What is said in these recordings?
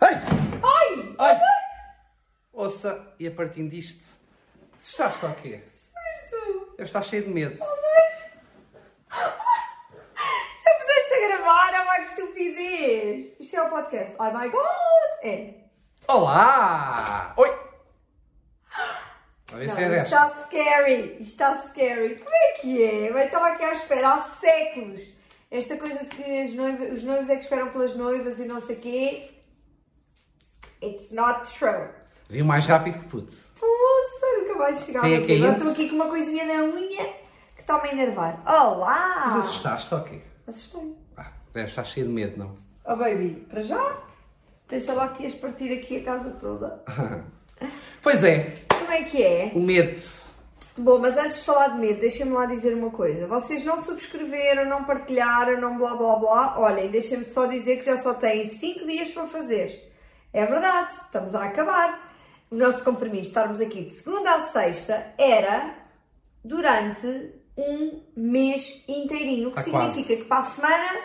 Ai! Ai! Ai! Ouça, e a partir disto, se estás para o quê? Deve estar cheio de medo. Já puseste a gravar? Ah, que estupidez! Isto é o podcast. Oh my god! É. Olá! Oi! A Não, é isto desta. está scary. Isto está scary. Como é que é? Eu estava aqui à espera há séculos. Esta coisa de que os noivos é que esperam pelas noivas e não sei o quê. It's not true. Viu mais rápido que puto. Nossa, nunca mais chegava Tem aqui. Agora índice? estou aqui com uma coisinha na unha que está-me a enervar. Olá! Mas assustaste ou quê? Assustei. Ah, deve estar cheio de medo, não? Oh baby, para já? Pensa lá que ias partir aqui a casa toda. Pois é, Como é que é? o medo. Bom, mas antes de falar de medo, deixem-me lá dizer uma coisa. Vocês não subscreveram, não partilharam, não blá blá blá. Olhem, deixem-me só dizer que já só têm 5 dias para fazer. É verdade, estamos a acabar. O nosso compromisso, estarmos aqui de segunda a sexta, era durante um mês inteirinho. O que significa quase. que para a semana.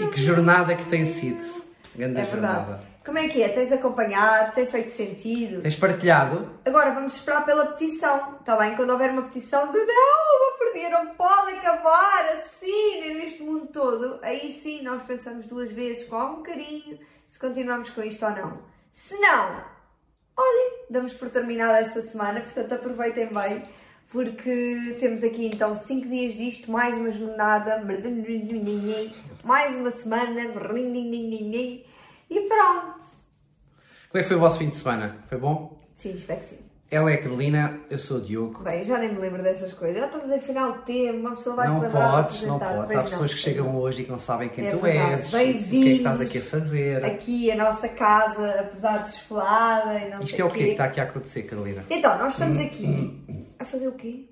E que jornada que tem sido. Grande É verdade. jornada. Como é que é? Tens acompanhado? Tem feito sentido? Tens partilhado? Agora vamos esperar pela petição, está bem? Quando houver uma petição de não, perder, não pode acabar assim neste mundo todo, aí sim nós pensamos duas vezes com algum carinho se continuamos com isto ou não. Se não, olhem, damos por terminada esta semana, portanto aproveitem bem, porque temos aqui então 5 dias disto, mais uma jornada, mais uma semana, e pronto. Como é que foi o vosso fim de semana? Foi bom? Sim, espero que sim. Ela é a Carolina, eu sou o Diogo. Bem, já nem me lembro destas coisas. Já estamos em final de tempo, uma pessoa vai se Não lembrar de podes, não podes. Pois Há pessoas não. que chegam hoje e que não sabem quem É tu verdade. és, o que é que estás aqui a fazer. Aqui a nossa casa, apesar de desfolada e não Isto sei é o quê que quê. está aqui a acontecer, Carolina? Então, nós estamos Hum, aqui a fazer o quê?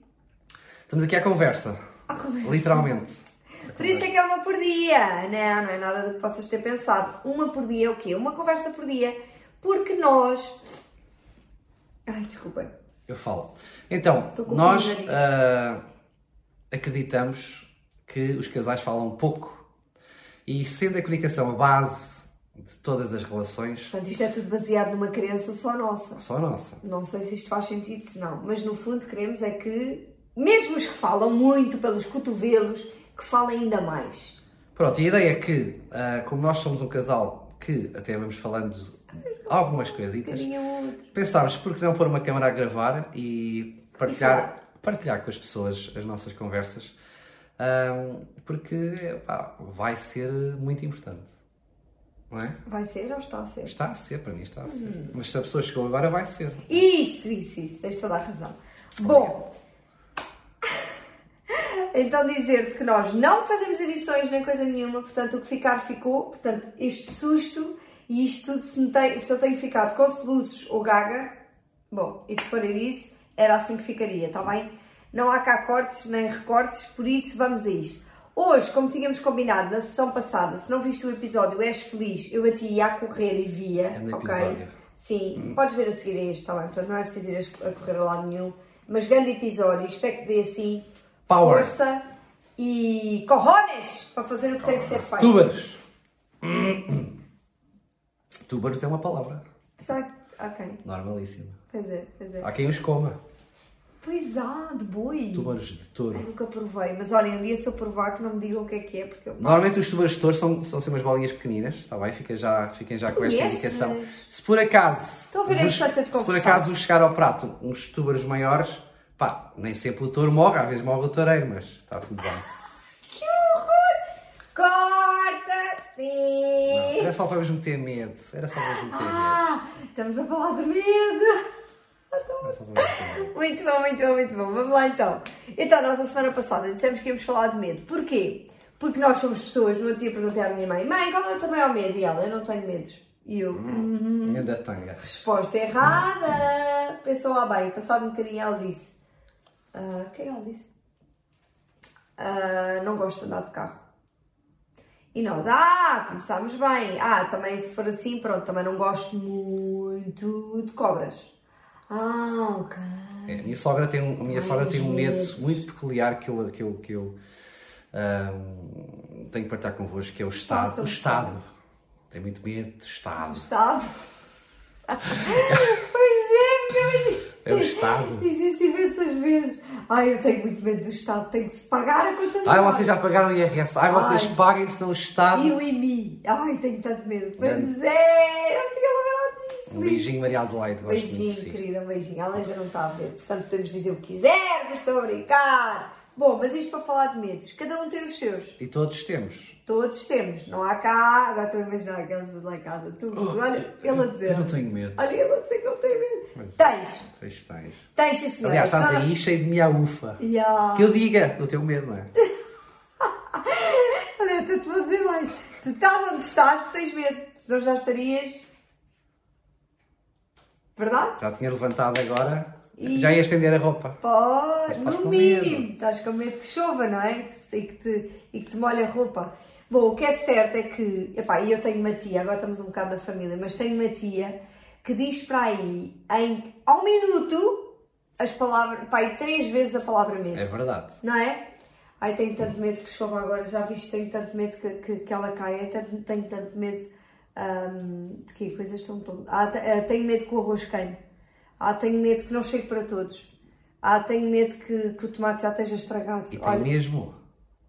Estamos aqui à conversa. À conversa. Literalmente. Por isso é que é uma por dia. Não, não é nada do que possas ter pensado. Uma por dia é o quê? Uma conversa por dia. Porque nós... Ai, desculpem. Eu falo. Então, nós ah, acreditamos que os casais falam pouco. E sendo a comunicação a base de todas as relações, Portanto, isto é tudo baseado numa crença só nossa. só nossa. Não sei se isto faz sentido, se não, mas no fundo queremos é que, mesmo os que falam muito pelos cotovelos, que falem ainda mais. Pronto, e a ideia é que, ah, como nós somos um casal que até vamos falando algumas Um coisitas, outro. pensámos por que não pôr uma câmara a gravar e partilhar, partilhar com as pessoas as nossas conversas, ah, porque pá, vai ser muito importante. Não é? Vai ser ou está a ser? Está a ser, para mim está a ser. Hum. Mas se a pessoa chegou agora, vai ser. Isso, isso, isso, tens toda a razão. Bom, então dizer-te que nós não fazemos edições nem coisa nenhuma, portanto o que ficar ficou, portanto este susto e isto tudo, se, tem- se eu tenho ficado com soluços ou gaga, bom, it's what it is, era assim que ficaria, está bem? Não há cá cortes nem recortes, por isso vamos a isto. Hoje, como tínhamos combinado na sessão passada, se não viste o episódio És Feliz, eu a ti ia a correr e via, Grande ok? episódio. Sim, podes ver a seguir a este, está bem? Portanto, não é preciso ir a correr a lado nenhum. Mas grande episódio, espero que dê assim Power. força e corrones para fazer o que tem que ser feito. Túbaros! Túbaros é uma palavra Sabe? Ok, normalíssima. pois é, pois é. Há quem os coma. Pois há, de boi. Túbaros de touro. Ai, nunca provei, mas olha, um dia se eu provar que não me digam o que é que é, porque eu... Normalmente os túbaros de touro são, são assim umas bolinhas pequeninas, está bem? Fiquem já, fiquem já com esta indicação. Se por acaso. Estou a ver a importância de Se por acaso vos chegar ao prato uns túbaros maiores, pá, nem sempre o touro morre, às vezes morre o toureiro, mas está tudo bem. Que horror! Corta! Sim! Era só para vos meter medo. Era só para vos meter medo. Ah, estamos a falar de medo! Medo. Muito bom, muito bom, muito bom. Vamos lá então. Então, nós na semana passada dissemos que íamos falar de medo. Porquê? Porque nós somos pessoas. No outro dia perguntei à minha mãe: Mãe, qual é o teu maior medo? E ela: Eu não tenho medos. E eu: "Uhum." Ainda tanga. Resposta errada. Pensou lá bem. Passado um bocadinho, ela disse: "Ah, O que é que ela disse? "Ah, Não gosto de andar de carro. E nós, ah, começámos bem. Ah, também se for assim, pronto, também não gosto muito de cobras. Ah, ok. É, a minha sogra tem um, a minha Ai, sogra tem um medo medos. muito peculiar que eu, que eu, que eu tenho que partilhar convosco, que é o Estado. Faça-me O Estado. Tem muito medo do Estado. Estado. pois é, meu É o Estado. Diz imensas vezes. Ai, eu tenho muito medo do Estado, tem que se pagar a conta Ai, vocês já pagaram o IRS. Ai, vocês Ai. paguem, senão o Estado. E o IMI. Ai, tenho tanto medo. Pois Grande. é, não tinha lembrado disso. Um beijinho, Maria Adelaide. Beijinho, querida, um beijinho. Ela ainda não está a ver, portanto podemos dizer o que quiser, mas estou a brincar. Bom, mas isto para falar de medos. Cada um tem os seus. E todos temos. Todos temos. Não há cá. Agora estou a imaginar aqueles lá em casa. Tu, olha, ele a dizer. Oh, Eu não tenho medo. Olha, ele a dizer que não tem medo. Mas- Tens. Tens, tens. Tens, sim, senhora. Aliás, estás aí cheio de miaufa. Ya. Que eu diga, do teu medo, não é? Olha, até te vou dizer mais. Tu estás onde estás porque tens medo. Senão já estarias. Verdade? Já tinha levantado agora. E- Já ia estender a roupa. Estás no mínimo. medo. Estás com medo que chova, não é? E que te, e que te molhe a roupa. Bom, o que é certo é que, epá, eu tenho uma tia, agora estamos um bocado na família, mas tenho uma tia que diz para aí, em, ao minuto, as palavras, pá, aí três vezes a palavra medo. É verdade. Não é? Ai, tenho tanto medo que chova agora, já viste, tenho tanto medo que, que, que ela caia, Ai, tanto- tenho tanto medo hum, de que coisas estão tão. Ah, ah, tenho medo que o arroz queime. Ah, tenho medo que não chegue para todos. Ah, tenho medo que, que o tomate já esteja estragado. E tem Olha, mesmo.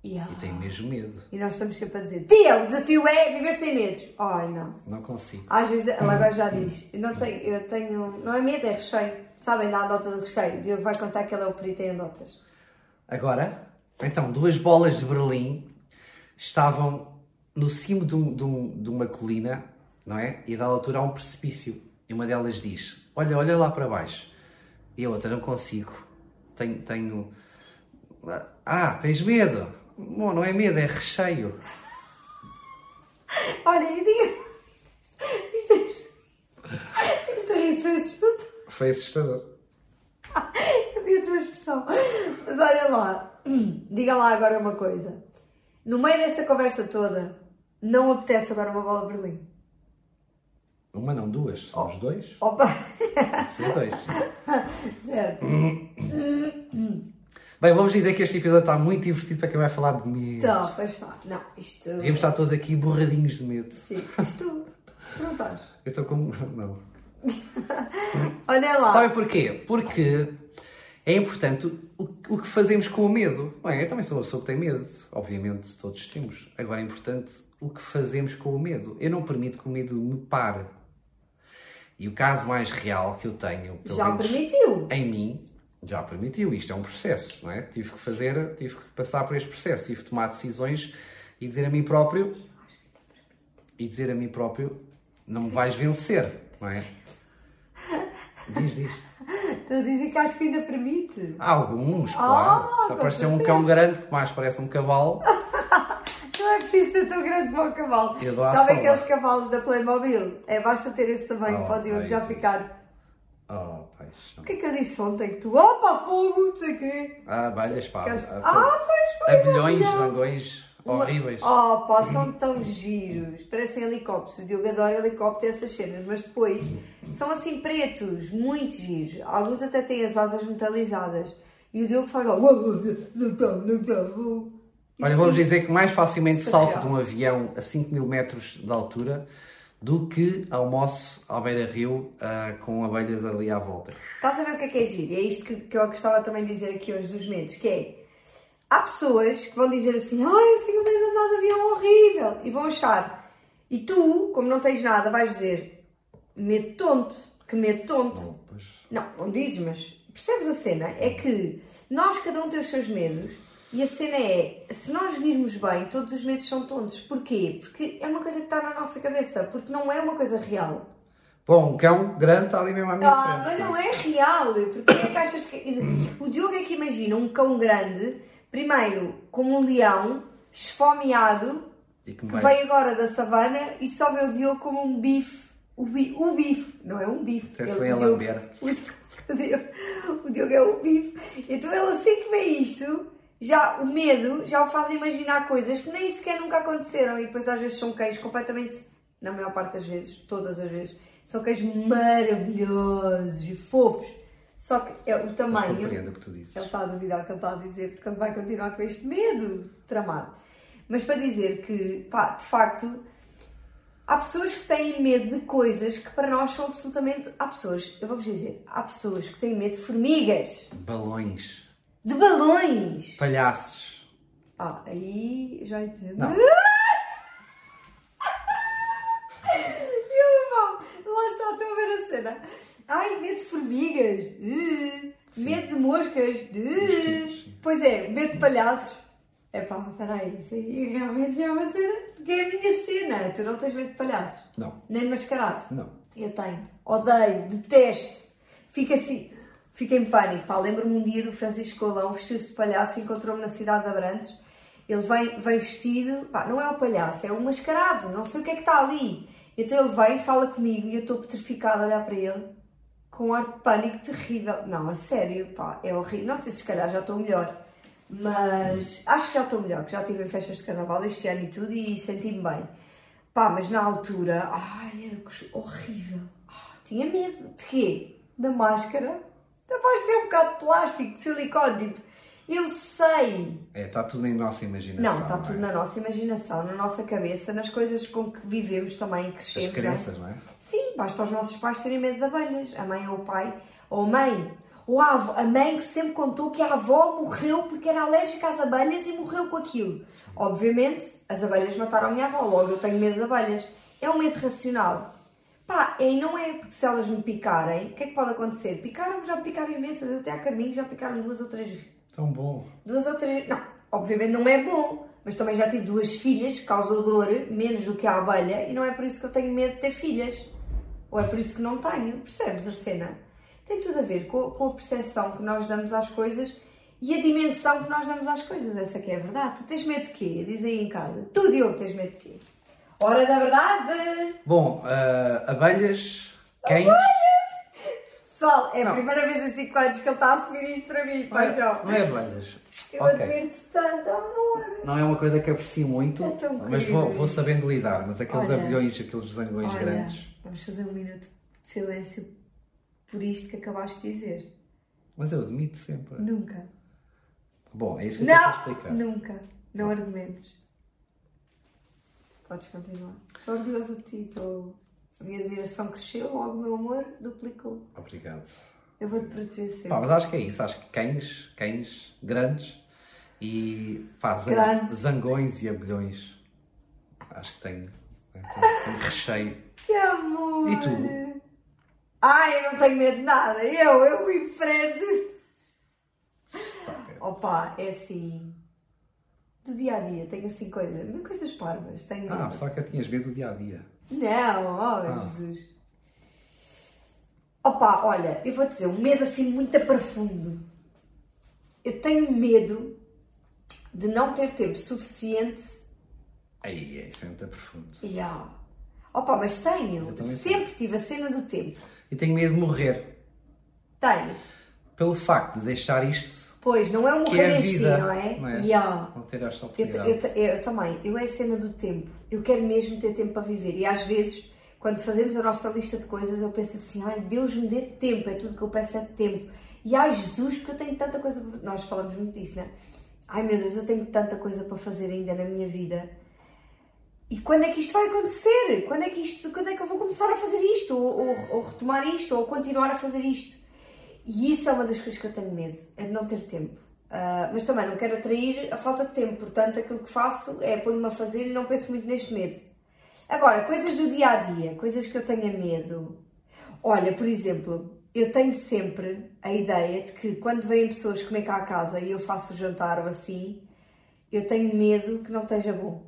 yeah. E tem mesmo medo. E nós estamos sempre a dizer: Tia, o desafio é viver sem medos. Ai, não. Não consigo. Às vezes ela agora já diz: eu não tenho, eu tenho. Não é medo, é recheio. Sabem da andota do recheio? O Diogo vai contar que ele é o perito em andotas. Agora, então, duas bolas de Berlim estavam no cimo de, um- de um- de uma colina, não é? E a dada altura há um precipício. E uma delas diz: Olha, olha lá para baixo. E a outra: Não consigo. Tenho. tenho... Ah, tens medo? Não, não é medo, é recheio. Olha, e diga. Isto, isto, isto, isto foi assustador. Foi assustador. Eu vi a tua expressão. Mas olha lá, hum, diga lá agora uma coisa. No meio desta conversa toda, não apetece agora uma bola de Berlim? Uma, não, duas. Somos dois? Opa! Sim, dois. Certo. Bem, vamos dizer que este episódio está muito divertido para quem vai falar de medo. Então, pois está. Não, isto. Devíamos estar todos aqui borradinhos de medo. Sim, isto. Tu não estás. Eu estou com. Não. Olha lá. Sabe porquê? Porque é importante o, o que fazemos com o medo. Bem, eu também sou uma pessoa que tem medo. Obviamente, todos temos. Agora é importante o que fazemos com o medo. Eu não permito que o medo me pare. E o caso mais real que eu tenho, pelo Já menos permitiu. em mim, já permitiu. Isto é um processo, não é? Tive que fazer, tive que passar por este processo. Tive que tomar decisões e dizer a mim próprio e dizer a mim próprio não me vais vencer, não é? Diz, diz. Estou a dizer que acho que ainda permite. Há alguns, claro. Se com aparecer um cão grande que mais parece um cavalo, ser tão grande como o cavalo. Eu dou à Sabe sola. aqueles cavalos da Playmobil? É, basta ter esse tamanho Oh, para o Diogo ai, já ficar. oh, paixão. O que é que eu disse ontem? Que tu, opa, fogo, não sei o quê. Ah, abelhas, pá. Ficaste- Ah, Ah, pois foi. Abelhões, abelhão. zangões, horríveis. Oh, pá, são tão giros. Parecem helicópteros. O Diogo adora helicóptero e essas cenas, mas depois são assim pretos, muito giros. Alguns até têm as asas metalizadas. E o Diogo faz lá, "Uau, uau, não estão, não estão. Olha, vamos dizer que mais facilmente Surreal. salto de um avião a 5 mil metros de altura do que almoço à beira-rio ah, com abelhas ali à volta. Estás a ver o que é que é giro? É isto que, que eu gostava também de dizer aqui hoje dos medos, que é há pessoas que vão dizer assim, ai eu tenho medo de andar de avião horrível e vão achar. E tu, como não tens nada, vais dizer medo tonto, que medo tonto. Bom, pois, Não, não dizes, mas percebes a cena? É que nós, cada um tem os seus medos, e a cena é, se nós virmos bem, todos os medos são tontos. Porquê? Porque é uma coisa que está na nossa cabeça, porque não é uma coisa real. Bom, um cão grande está ali mesmo à minha Ah, frente. mas não é real, porque é que achas que. O Diogo é que imagina um cão grande, primeiro como um leão, esfomeado, que que veio agora da savana e só vê o Diogo como um bife. O, bi, o bife, não é um bife. Ele- vem a o lamber. O Diogo, o Diogo é o bife. Então ele assim que vê isto, já o medo já o faz imaginar coisas que nem sequer nunca aconteceram e depois às vezes são cães completamente, na maior parte das vezes, todas as vezes, são cães maravilhosos e fofos. Só que é o tamanho. compreendo o que tu dizes. Ele está a duvidar o que ele está a dizer, porque ele vai continuar com este medo tramado. Mas para dizer que, pá, de facto, Há pessoas que têm medo de coisas que para nós são absolutamente. Há pessoas, eu vou-vos dizer, há pessoas que têm medo de formigas, Balões. De balões. Palhaços. Ah, aí já entendo. Não. Lá está, estou a ver a cena. Ai, medo de formigas. Uh, medo de moscas. Uh, pois é, medo de palhaços. É pá, peraí, isso aí realmente é uma cena que é a minha cena. Tu não tens medo de palhaços? Não. Nem de mascarado? Não. Eu tenho. Odeio, detesto. Fico assim, fico em pânico. Pá, lembro-me um dia do Francisco Colão, vestido-se de palhaço, encontrou-me na cidade de Abrantes. Ele vem, vem vestido, pá, não é o palhaço, é o mascarado, não sei o que é que está ali. Então ele vem, fala comigo e eu estou petrificada a olhar para ele com um ar de pânico terrível. Não, a sério, pá, é horrível. Não sei se se calhar já estou melhor, mas acho que já estou melhor, que já estive em festas de carnaval este ano e tudo e senti-me bem. Pá, mas na altura, ai, era horrível. Ah, tinha medo. De quê? Da máscara? Da máscara é um bocado de plástico, de silicone, tipo. Eu sei. É, está tudo em nossa imaginação. Não, está é? tudo na nossa imaginação, na nossa cabeça, nas coisas com que vivemos também e As crescemos. não é? crenças, não é? Sim, basta os nossos pais terem medo de abelhas, a mãe ou o pai, ou a mãe, ou a, avó, a mãe que sempre contou que a avó morreu porque era alérgica às abelhas e morreu com aquilo. Obviamente, as abelhas mataram a minha avó, logo eu tenho medo de abelhas. É um medo racional. Pá, e não é porque se elas me picarem, o que é que pode acontecer? Picaram-me, já me picaram imensas, até a Carminho já picaram duas ou três vezes. Tão bom. Duas ou três. Não, obviamente não é bom, mas também já tive duas filhas que causou dor, menos do que a abelha, e não é por isso que eu tenho medo de ter filhas. Ou é por isso que não tenho, percebes, Arsena? Tem tudo a ver com, com a percepção que nós damos às coisas e a dimensão que nós damos às coisas. Essa que é a verdade. Tu tens medo de quê? Diz aí em casa. Tu, Diogo, tens medo de quê? Hora da verdade! Bom, ah, abelhas, cães. Pessoal, é a Não. primeira vez em 5 anos que ele está a assumir isto para mim, Não é, Pajó. não é abelhas. Eu Ok. admiro-te tanto, amor. Não é uma coisa que aprecio muito, É tão mas vou, querido vou sabendo lidar. Mas aqueles Olha. abelhões, aqueles zangões Olha, grandes. Vamos fazer um minuto de silêncio por isto que acabaste de dizer. Mas eu admito sempre. Nunca. Bom, é isso que eu Não! para explicar. Nunca. Não argumentes. Podes continuar. Estou orgulhosa de ti. Estou... A minha admiração cresceu, logo o meu amor duplicou. Obrigado. Eu vou-te proteger sempre. Pá, mas acho que é isso. Acho que cães, cães grandes e pá, Grandes. zangões e abelhões. Acho que tenho, tenho, tenho recheio. Que amor! E tu? Ai, eu não tenho medo de nada. Eu, eu enfrento. Opa, é assim. Do dia a dia, tenho assim coisas. mas Coisas parvas. Tenho Ah, só que tinhas medo do dia a dia. Não, oh Ah. Jesus. Opa, olha, eu vou dizer, um medo assim muito profundo. Eu tenho medo de não ter tempo suficiente. Aí, é isso é muito profundo. Ya. Opa, mas tenho. Sempre tive a cena do tempo. E tenho medo de morrer. Tens. Pelo facto de deixar isto, Pois, não é um que morrer é em vida. si, não é? Não é? Não ter esta Eu, oportunidade. eu te- eu também, eu é a cena do tempo. Eu quero mesmo ter tempo para viver. E às vezes, quando fazemos a nossa lista de coisas, eu penso assim: ai, Deus me dê tempo, é tudo que eu peço é tempo. E ai, Jesus, porque eu tenho tanta coisa para. Nós falamos muito disso, né? Ai, meu Deus, eu tenho tanta coisa para fazer ainda na minha vida. E quando é que isto vai acontecer? Quando é que, isto, quando é que eu vou começar a fazer isto? Ou, ou- ou retomar isto? Ou continuar a fazer isto? E isso é uma das coisas que eu tenho medo, é de não ter tempo. Ah, mas também não quero atrair a falta de tempo, portanto aquilo que faço é pôr-me a fazer e não penso muito neste medo. Agora, coisas do dia a dia, coisas que eu tenha medo. Olha, por exemplo, eu tenho sempre a ideia de que quando vêm pessoas comer cá a casa e eu faço o jantar ou assim, eu tenho medo que não esteja bom.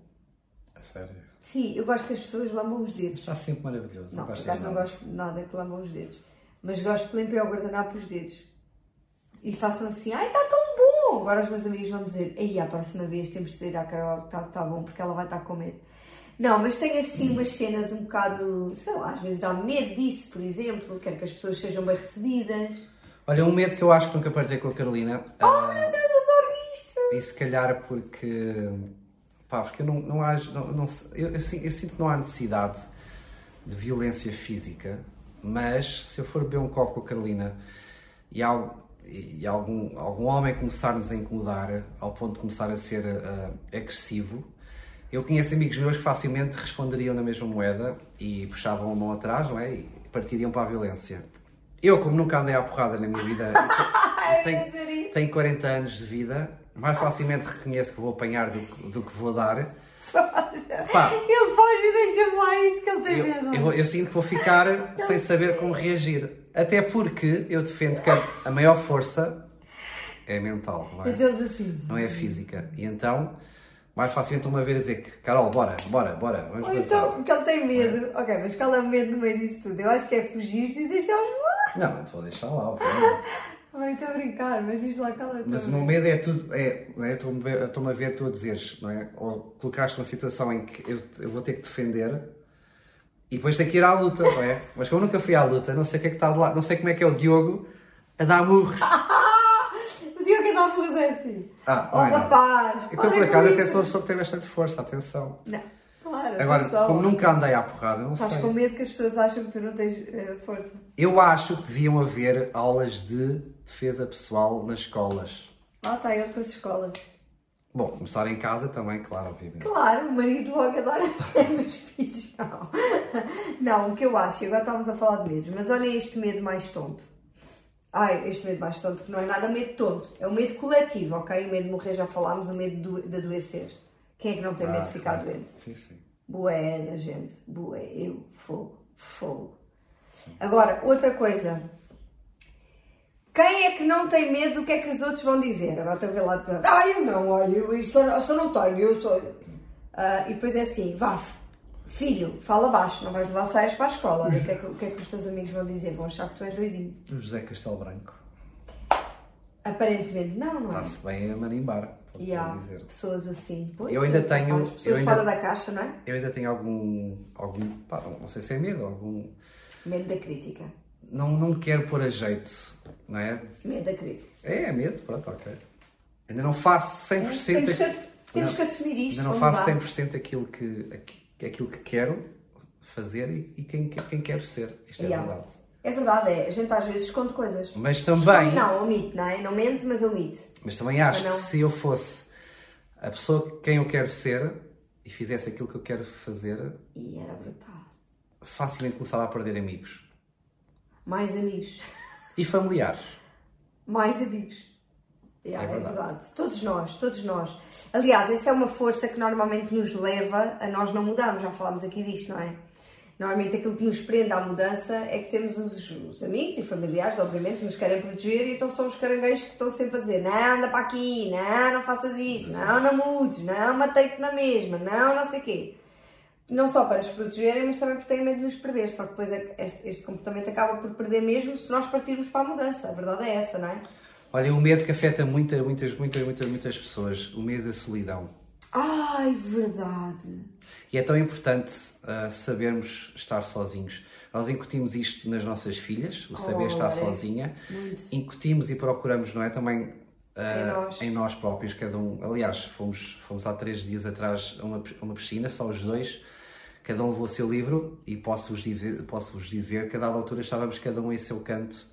A sério. Sim, eu gosto que as pessoas lambam os dedos. Está sempre maravilhoso. Não, por gosto de acaso não gosto de nada que lambam os dedos. Mas gosto de limpar o guardanapo os dedos. E façam assim, ai, está tão bom! Agora os meus amigos vão dizer, ei, a próxima vez temos de dizer à Carol está tá bom, porque ela vai estar com medo. Não, mas tenho assim umas cenas um bocado, sei lá, às vezes dá medo disso, por exemplo. Quero que as pessoas sejam bem recebidas. Olha, um medo que eu acho que nunca partilhei com a Carolina. Oh, ah, meu Deus, adoro isto! E se calhar porque. Pá, porque eu não, não há. Não, não, eu, eu, eu sinto que não há necessidade de violência física, mas se eu for beber um copo com a Carolina e, e algum, algum homem começar-nos a incomodar ao ponto de começar a ser ah, agressivo, Eu conheço amigos meus que facilmente responderiam na mesma moeda e puxavam a mão atrás, não é? E partiriam para a violência. Eu, como nunca andei à porrada na minha vida, tenho, tenho 40 anos de vida, mais facilmente reconheço que vou apanhar do, do que vou dar. Pá. Ele foge e deixa-me lá isso que ele tem Eu, medo. eu, eu sinto que vou ficar sem saber como reagir. Até porque eu defendo que a, maior força é mental, não é? Assim. Não é física. E então, mais facilmente uma vez a dizer que, Carol, bora, bora, bora, vamos Ou então, que ele tem medo. Ok, mas qual é o medo no meio disso tudo? Eu acho que é fugir-se e deixá-los lá. Não, vou deixar lá, obviamente. Ai, estou a brincar, mas diz lá qual é Mas o meu medo é tudo, é, é? Estou-me a ver- tu a dizeres, não é? Ou colocaste numa situação em que eu, eu vou ter que defender e depois tenho que ir à luta, não é? Mas como eu nunca fui à luta, não sei o que é que está de lá, não sei como é que é o Diogo a dar murros. O Diogo a morrer é assim. Ah, oh, é rapaz. Eu, para por acaso, até isso. sou uma pessoa que tem bastante força, atenção. Não, claro, Agora, atenção. como nunca andei à porrada, não Estás sei. com medo que as pessoas acham que tu não tens eh, força. Eu acho que deviam haver aulas de defesa pessoal nas escolas. Lá está ele com as escolas. Bom, começar em casa também, claro, obviamente. Claro, o marido logo a dar nos filhos. Não. não, o que eu acho, e agora estávamos a falar de medos, mas olha este medo mais tonto. Ai, este medo mais tonto, que não é nada medo tonto, é o medo coletivo, ok? O medo de morrer já falámos, o medo do- de adoecer. Quem é que não tem medo de Ah, ficar claro. doente? Sim, sim. Da gente, bué, eu, fogo, fogo. Agora, outra coisa. Quem é que não tem medo do que é que os outros vão dizer? Agora estou a ver lá. tô- Ah, eu não, olha, eu isso eu só não tenho, eu sou. Ah, e depois é assim, vá, filho, fala baixo, não vais levar saias para a escola. Olha, o que, é que, o que é que os teus amigos vão dizer? Vão achar que tu és doidinho. O José Castelo Branco Aparentemente, não, não é? está-se bem a marimbar, E há dizer. pessoas assim. Pois, Eu ainda tenho- As pessoas eu ainda- fora da caixa, não é? Eu ainda tenho algum. algum pá, não sei se é medo, algum. Medo da crítica. Não, não quero pôr a jeito, não é? Medo da crítica. É, é medo, pronto, ok. Ainda não faço 100%. Temos que, temos não, que assumir isto. ainda não faço lá. 100% aquilo que, aqui- aquilo que quero fazer e, e quem, quem quero ser. Isto é Yeah. verdade. É verdade, é. A gente às vezes esconde coisas. Mas Esconde, também, não, omite, não é? Não mente, mas omite. Mas também acho que se eu fosse a pessoa que quem eu quero ser e fizesse aquilo que eu quero fazer, E era brutal. facilmente começava a perder amigos. Mais amigos. E familiares. Mais amigos. Yeah, É é, verdade. verdade. Todos nós, todos nós. Aliás, essa é uma força que normalmente nos leva a nós não mudarmos. Já falámos aqui disto, não é? Normalmente aquilo que nos prende à mudança é que temos os, os amigos e familiares, obviamente, que nos querem proteger e então são os caranguejos que estão sempre a dizer não, anda para aqui, não, não faças isso, não, não mudes, não, matei-te na mesma, não, não sei quê. Não só para nos protegerem, mas também porque têm medo de nos perder. Só que depois é- este, este comportamento acaba por perder mesmo se nós partirmos para a mudança. A verdade é essa, não é? Olha, o medo que afeta muitas, muitas, muitas, muitas, muitas pessoas, o medo da solidão. Ai, verdade. E é tão importante ah, sabermos estar sozinhos. Nós incutimos isto nas nossas filhas, o saber estar Olha, sozinha. muito. Incutimos e procuramos, não é? Também ah, Em nós. em nós próprios, cada um. Aliás, fomos, fomos há três dias atrás a uma, a uma piscina, só os dois. Cada um levou o seu livro e posso-vos dizer, posso -vos dizer que a dada altura estávamos cada um em seu canto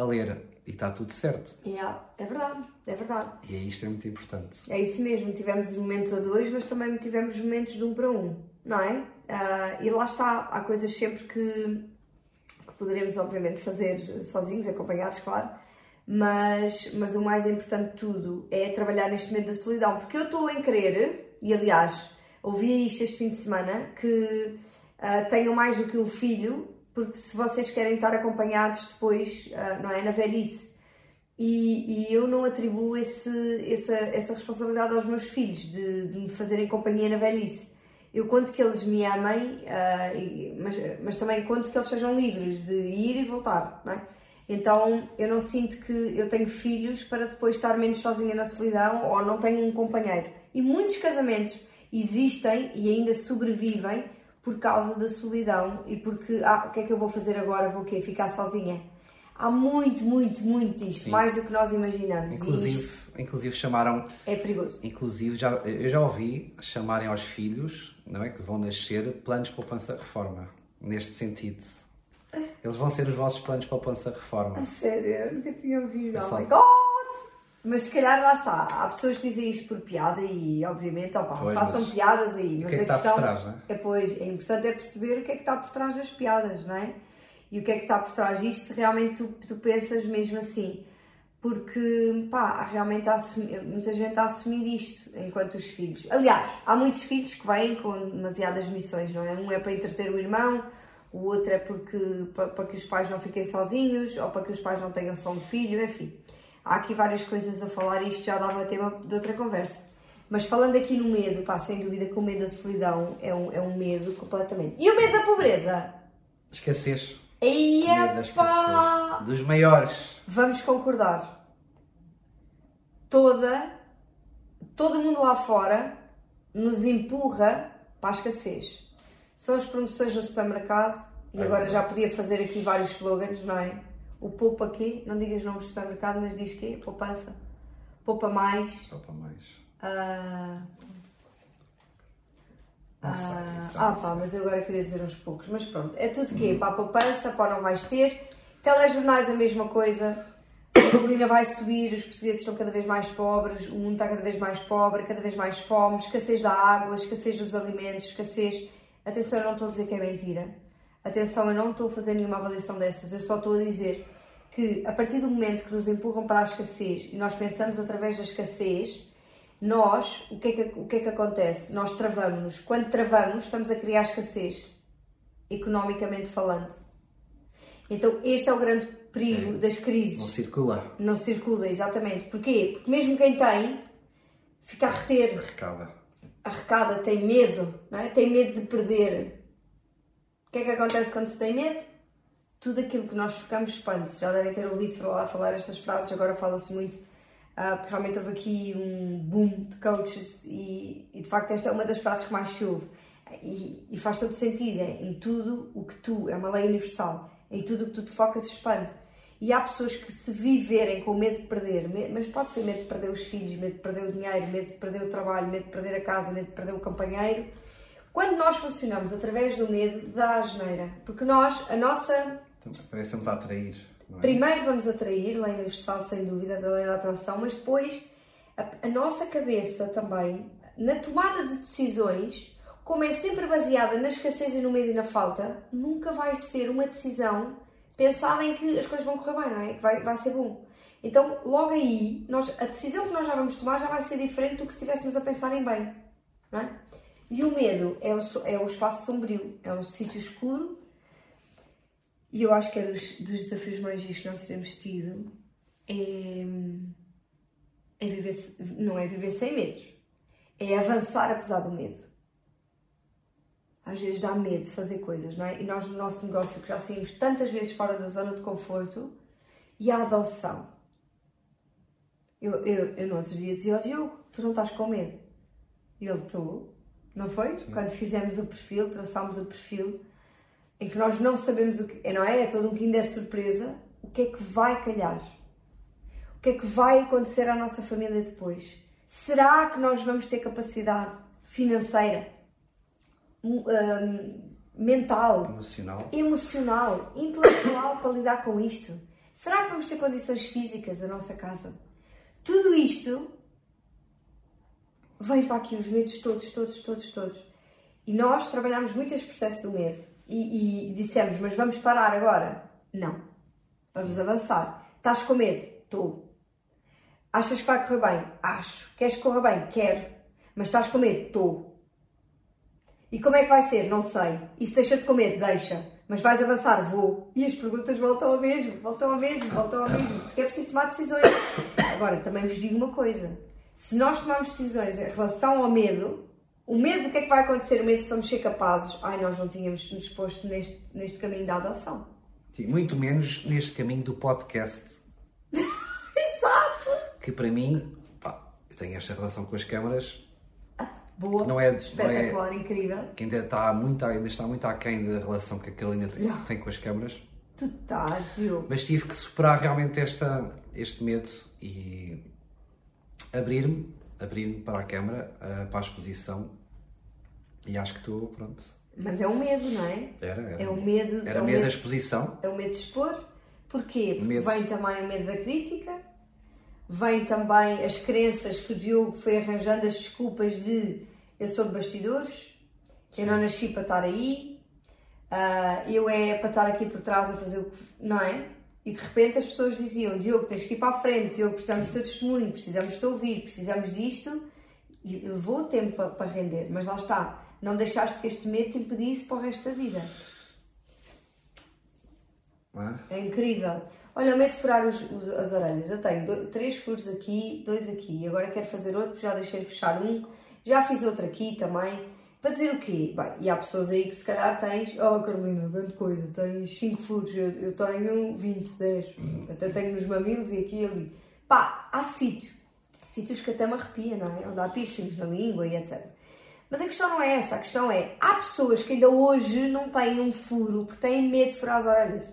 a ler. E está tudo certo. Yeah, é verdade, é verdade. E isto é muito importante. É isso mesmo, tivemos momentos a dois, mas também tivemos momentos de um para um, não é? Ah, e lá está, há coisas sempre que, que poderemos, obviamente, fazer sozinhos, acompanhados, claro, mas, mas o mais importante de tudo é trabalhar neste momento da solidão, porque eu estou em querer, e aliás, ouvi isto este fim de semana, que ah, tenham mais do que um filho, porque se vocês querem estar acompanhados depois, ah, não é? Na velhice. E, e eu não atribuo esse, essa, essa responsabilidade aos meus filhos, de, de me fazerem companhia na velhice. Eu conto que eles me amem, ah, mas, mas também conto que eles sejam livres de ir e voltar, não é? Então eu não sinto que eu tenho filhos para depois estar menos sozinha na solidão ou não tenho um companheiro. E muitos casamentos existem e ainda sobrevivem por causa da solidão e porque, ah, o que é que eu vou fazer agora? Vou o quê? Ficar sozinha? Há muito, muito, muito disto, Sim. mais do que nós imaginamos. E isto Inclusive, inclusive chamaram é perigoso. Inclusive, já, eu já ouvi chamarem aos filhos, não é, que vão nascer, planos de poupança-reforma, neste sentido. Eles vão ser os vossos planos de poupança-reforma. A sério, eu nunca tinha ouvido. É Oh my god! Mas se calhar lá está, há pessoas que dizem isto por piada e obviamente opa, Pois, façam mas piadas aí, mas que é que a está por questão trás, não é? é pois, é importante é perceber o que é que está por trás das piadas, não é? E o que é que está por trás disto se realmente tu, tu pensas mesmo assim. Porque, pá, realmente há muita gente a assumir isto enquanto os filhos. Aliás, há muitos filhos que vêm com demasiadas missões, não é? Um é para entreter o irmão, o outro é porque, para, para que os pais não fiquem sozinhos, ou para que os pais não tenham só um filho, enfim. Há aqui várias coisas a falar e isto já dava tema de outra conversa. Mas falando aqui no medo, pá, sem dúvida que o medo da solidão é um, é um medo completamente. E o medo da pobreza? Da é pá! Dos maiores. Vamos concordar. Toda, todo mundo lá fora nos empurra para a escassez. São as promoções no supermercado e É agora já podia fazer aqui vários slogans, não é? O poupa aqui, não digas nomes de supermercado, mas diz que poupança. Poupa mais. Opa, mais. ah, Não sei, ah, ah, não pá, mas eu agora queria dizer uns poucos. Mas pronto, é tudo que Para a poupança, para não vais ter. Telejornais, a mesma coisa. A gasolina vai subir, os portugueses estão cada vez mais pobres, o mundo está cada vez mais pobre, cada vez mais fome, escassez da água, escassez dos alimentos, escassez. Atenção, eu não estou a dizer que é mentira. Atenção, eu não estou a fazer nenhuma avaliação dessas. Eu só estou a dizer que a partir do momento que nos empurram para a escassez e nós pensamos através da escassez, nós, o que é que, o que, é que acontece? Nós travamos-nos. Quando travamos, estamos a criar escassez, economicamente falando. Então, este é o grande perigo das crises. Não circula. Não circula, exatamente. Porquê? Porque mesmo quem tem, fica a reter. Arrecada. Arrecada, tem medo, não é? Tem medo de perder. O que é que acontece quando se tem medo? Tudo aquilo que nós ficamos expande-se. Já devem ter ouvido falar, falar estas frases, agora fala-se muito, ah, porque realmente houve aqui um boom de coaches e, e, de facto esta é uma das frases que mais se ouve. E, e faz todo sentido, é, em tudo o que tu, é uma lei universal, em tudo o que tu te focas expande. E há pessoas que se viverem com medo de perder, mas pode ser medo de perder os filhos, medo de perder o dinheiro, medo de perder o trabalho, medo de perder a casa, medo de perder o companheiro. Quando nós funcionamos através do medo, dá a geneira. Porque nós, a nossa Parecemos a atrair. É? Primeiro vamos atrair, lei universal sem dúvida, da lei da atração, mas depois a, a nossa cabeça também, na tomada de decisões, como é sempre baseada na escassez e no medo e na falta, nunca vai ser uma decisão pensada em que as coisas vão correr bem, não é? Que vai, vai ser bom. Então, logo aí, nós, a decisão que nós já vamos tomar já vai ser diferente do que se estivéssemos a pensar em bem, não é? E o medo é so- é espaço sombrio, é um sítio escuro e eu acho que é dos, dos desafios mais giros que nós temos tido é, é viver, não é viver sem medos, é avançar apesar do medo. Às vezes dá medo de fazer coisas, não é? E nós no nosso negócio que já saímos tantas vezes fora da zona de conforto e a adoção. Eu, eu, eu no outro dia dizia ao Diogo, tu não estás com medo? E ele, estou. Não foi? Quando fizemos o perfil, traçámos o perfil, em que nós não sabemos o que é, não é? É todo um Kinder surpresa. O que é que vai calhar? O que é que vai acontecer à nossa família depois? Será que nós vamos ter capacidade financeira, hum, hum, mental, Emocional. emocional, intelectual para lidar com isto? Será que vamos ter condições físicas da nossa casa? Tudo isto vem para aqui os medos todos, todos, todos, todos. E nós trabalhamos muito este processo do medo e, e dissemos, mas vamos parar agora? Não. Vamos avançar. Estás com medo? Estou. Achas que vai correr bem? Acho. Queres que corra bem? Quero. Mas estás com medo? Estou. E como é que vai ser? Não sei. Isso deixa-te com medo? Deixa. Mas vais avançar? Vou. E as perguntas voltam ao mesmo, voltam ao mesmo, voltam ao mesmo. Porque é preciso tomar decisões. Agora, também vos digo uma coisa. Se nós tomarmos decisões em relação ao medo, o medo do que é que vai acontecer, o medo se vamos ser capazes, ai, nós não tínhamos nos posto neste, neste caminho da adoção. Sim, muito menos neste caminho do podcast, Exato! que para mim, pá, eu tenho esta relação com as câmaras, Boa, Não é- não é- espetacular, incrível. que ainda está muito, ainda está muito aquém da relação que a Carolina tem, Não. tem com as câmaras. Tu estás, Diogo. Mas tive que superar realmente esta, este medo e abrir-me, abrir-me para a câmara, eh, para a exposição. E acho que estou, pronto. Mas é um medo, não é? Era, era. É um medo. Era é um medo da exposição. É o medo de expor. Porquê? Porque Medo. vem também o medo da crítica, vem também as crenças que o Diogo foi arranjando, as desculpas de eu sou de bastidores, eu não nasci para estar aí, uh, eu é para estar aqui por trás a fazer o que. não é? E de repente as pessoas diziam: Diogo, tens que ir para a frente, Diogo, precisamos do teu testemunho, precisamos de te ouvir, precisamos disto. E levou o tempo para, para render, mas lá está, não deixaste que este medo te impedisse para o resto da vida. É incrível. Olha, o medo de furar os, os, as orelhas. Eu tenho dois, três furos aqui, dois aqui. Agora quero fazer outro, já deixei fechar um. Já fiz outro aqui também. Para dizer o quê? Bem, e há pessoas aí que se calhar tens. Oh, Carolina, grande coisa, tens 5 furos, eu, eu tenho 20, 10. Até tenho nos mamilos e aqui e ali. Pá, há sítio. Sítios que até me arrepia, não é? Onde há piercings na língua e etc. Mas a questão não é essa. A questão é: há pessoas que ainda hoje não têm um furo, que têm medo de furar as orelhas.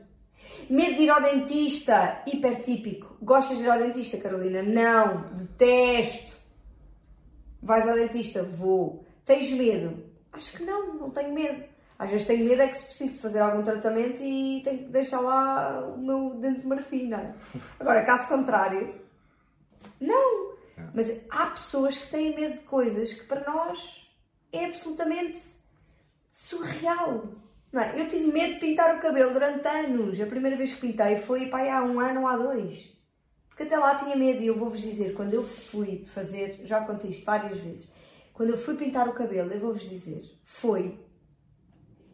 Medo de ir ao dentista, hipertípico. Gostas de ir ao dentista, Carolina? Não, detesto. Vais ao dentista? Vou. Tens medo? Acho que não, não tenho medo. Às vezes tenho medo é que se preciso fazer algum tratamento e tenho que deixar lá o meu dente de marfim, não é? Agora, caso contrário, não. É. Mas há pessoas que têm medo de coisas que para nós é absolutamente surreal. Não é? Eu tive medo de pintar o cabelo durante anos. A primeira vez que pintei foi pai, há um ano ou há dois. Porque até lá tinha medo e eu vou-vos dizer, quando eu fui fazer, já contei isto várias vezes, quando eu fui pintar o cabelo, eu vou-vos dizer, foi.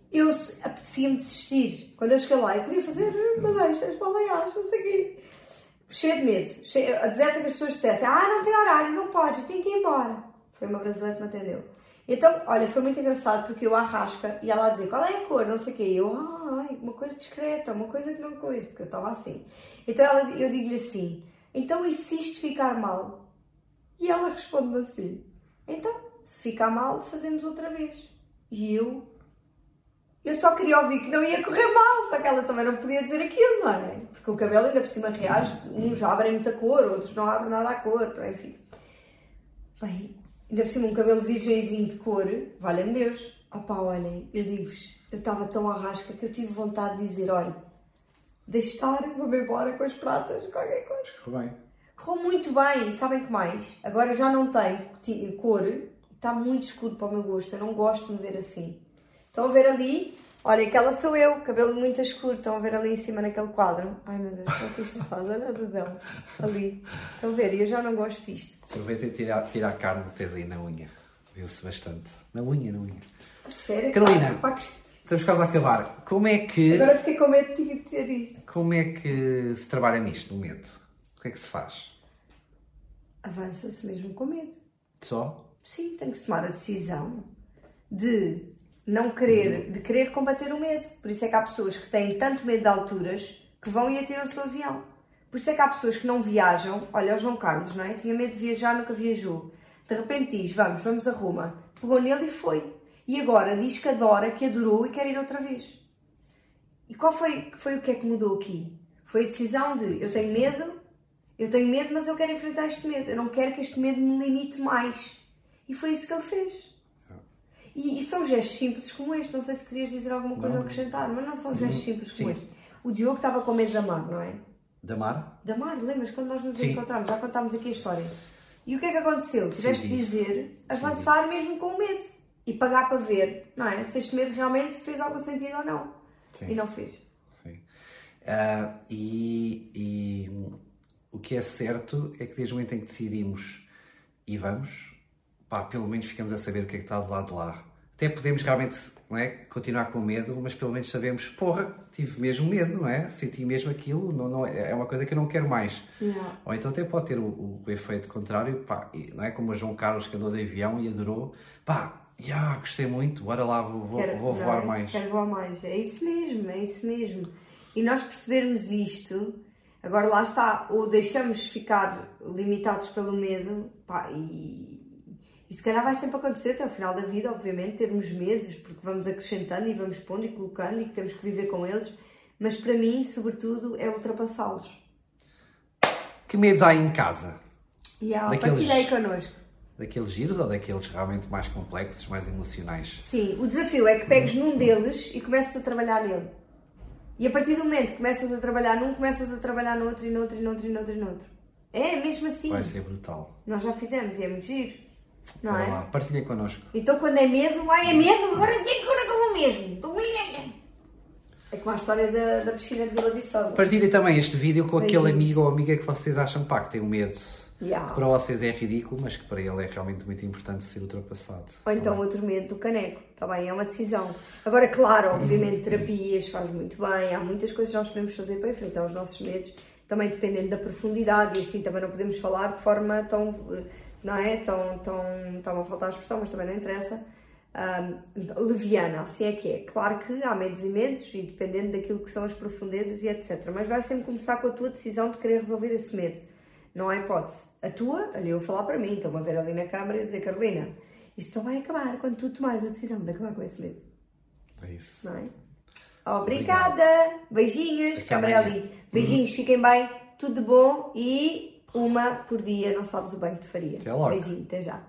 Eu apetecia-me desistir. Quando eu cheguei lá, eu queria fazer madeixas, baleias, não sei o quê. Cheia de medo. A deserta que as pessoas dissessem, ah, não tem horário, não pode, tem que ir embora. Foi uma brasileira que me atendeu. Então, olha, foi muito engraçado porque eu arrasca e ela dizia qual é a cor, não sei o quê. E eu, ai, uma coisa discreta, uma coisa que não coisa, porque eu estava assim. Então ela, eu digo-lhe assim, então e se isto ficar mal? E ela responde-me assim, então, se ficar mal, fazemos outra vez. E eu, eu só queria ouvir que não ia correr mal, só que ela também não podia dizer aquilo, não é? Porque o cabelo ainda por cima reage, uns abrem muita cor, outros não abrem nada a cor, enfim. Bem, ainda por cima um cabelo virgenzinho de cor, valha-me Deus. Opá, olhem, eu digo-vos, eu estava tão arrasca que eu tive vontade de dizer, olha, deixe estar, vou-me embora com as pratas, qualquer coisa. Correu bem. Correu muito bem, sabem que mais? Agora já não tem cor, está muito escuro para o meu gosto, eu não gosto de me ver assim. Estão a ver ali? Olha, aquela sou eu, cabelo muito escuro. Estão a ver ali em cima naquele quadro? Ai meu Deus, é que isto se faz? Olha a dedão. Ali. Estão a ver? Eu já não gosto disto. Aproveita e tira, tira a carne que ali na unha. Viu-se bastante. Na unha, na unha. Sério? Carolina, pá, estamos quase a acabar. Como é que. Agora fiquei com medo de ter isto. Como é que se trabalha nisto, no medo? O que é que se faz? Avança-se mesmo com medo. Só? Sim, tem que se tomar a decisão de não querer, de querer combater o medo. Por isso é que há pessoas que têm tanto medo de alturas que vão e atiram-se do avião. Por isso é que há pessoas que não viajam. Olha, o João Carlos, não é? Tinha medo de viajar, nunca viajou. De repente diz: Vamos, vamos a Roma. Pegou nele e foi. E agora diz que adora, que adorou e quer ir outra vez. E qual foi, foi o que é que mudou aqui? Foi a decisão de: Eu tenho medo, eu tenho medo, mas eu quero enfrentar este medo. Eu não quero que este medo me limite mais. E foi isso que ele fez. E, e, são gestos simples como este. Não sei se querias dizer alguma coisa a acrescentar, mas não são gestos simples como Sim. este. O Diogo estava com medo da mar, não é? Da mar? Da mar, lembras quando nós nos Sim. encontramos? Já contámos aqui a história. E o que é que aconteceu? Tiveste de dizer avançar Sim. mesmo com o medo e pagar para ver, não é? Se este medo realmente fez algum sentido ou não. Sim. E não fez. Sim. Uh, e, e o que é certo é que desde o momento em que decidimos e vamos, pá, pelo menos ficamos a saber o que é que está do lado de lá. Até podemos realmente não é, continuar com medo, mas pelo menos sabemos, porra, tive mesmo medo, não é? Senti mesmo aquilo, não, não, é uma coisa que eu não quero mais. Yeah. Ou então até pode ter o, o, efeito contrário, pá, não é como o João Carlos que andou de avião e adorou, pá, yeah, gostei muito, bora lá, vou, vou, quero, vou voar é? mais. Quero voar mais, é isso mesmo, é isso mesmo. E nós percebermos isto, agora lá está, ou deixamos ficar limitados pelo medo, pá, e e se calhar vai sempre acontecer até ao final da vida, obviamente, termos medos, porque vamos acrescentando e vamos pondo e colocando e que temos que viver com eles, mas para mim, sobretudo, é ultrapassá-los. Que medos há em casa? E há, daqueles, partilha aí connosco. Daqueles giros ou daqueles realmente mais complexos, mais emocionais? Sim, o desafio é que pegues num deles e comeces a trabalhar nele. E a partir do momento que começas a trabalhar num, começas a trabalhar no outro e no outro e no outro e no outro e no outro. É, mesmo assim. Vai ser brutal. Nós já fizemos e é muito giro. Não é? lá, partilhem connosco. Então quando é medo, ai é medo, agora agora que eu vou mesmo. É como a história da, da piscina de Vila Viçosa. Partilhem também este vídeo com aquele amigo ou amiga que vocês acham pá, que tem um medo. Yeah. Que para vocês é ridículo, mas que para ele é realmente muito importante ser ultrapassado. Ou então outro medo do caneco, está bem? É uma decisão. Agora, claro, obviamente, terapias faz muito bem, há muitas coisas que nós podemos fazer para enfrentar os nossos medos, também dependendo da profundidade, e assim também não podemos falar de forma tão, eh, não é? Tão, tão, estava a faltar a expressão, mas também não interessa. ahm, leviana, assim é que é. Claro que há medos e medos, e dependendo daquilo que são as profundezas e etc. Mas vai sempre começar com a tua decisão de querer resolver esse medo. Não há hipótese. A tua, ali eu vou falar para mim, estou-me a ver ali na câmara e dizer, Carolina, isto só vai acabar quando tu tomares a decisão de acabar com esse medo, É isso. não é? Obrigada! Beijinhos, Até câmara ali. Beijinhos, fiquem bem, tudo de bom e uma por dia, não sabes o bem que te faria. Até logo. Beijinho, até já.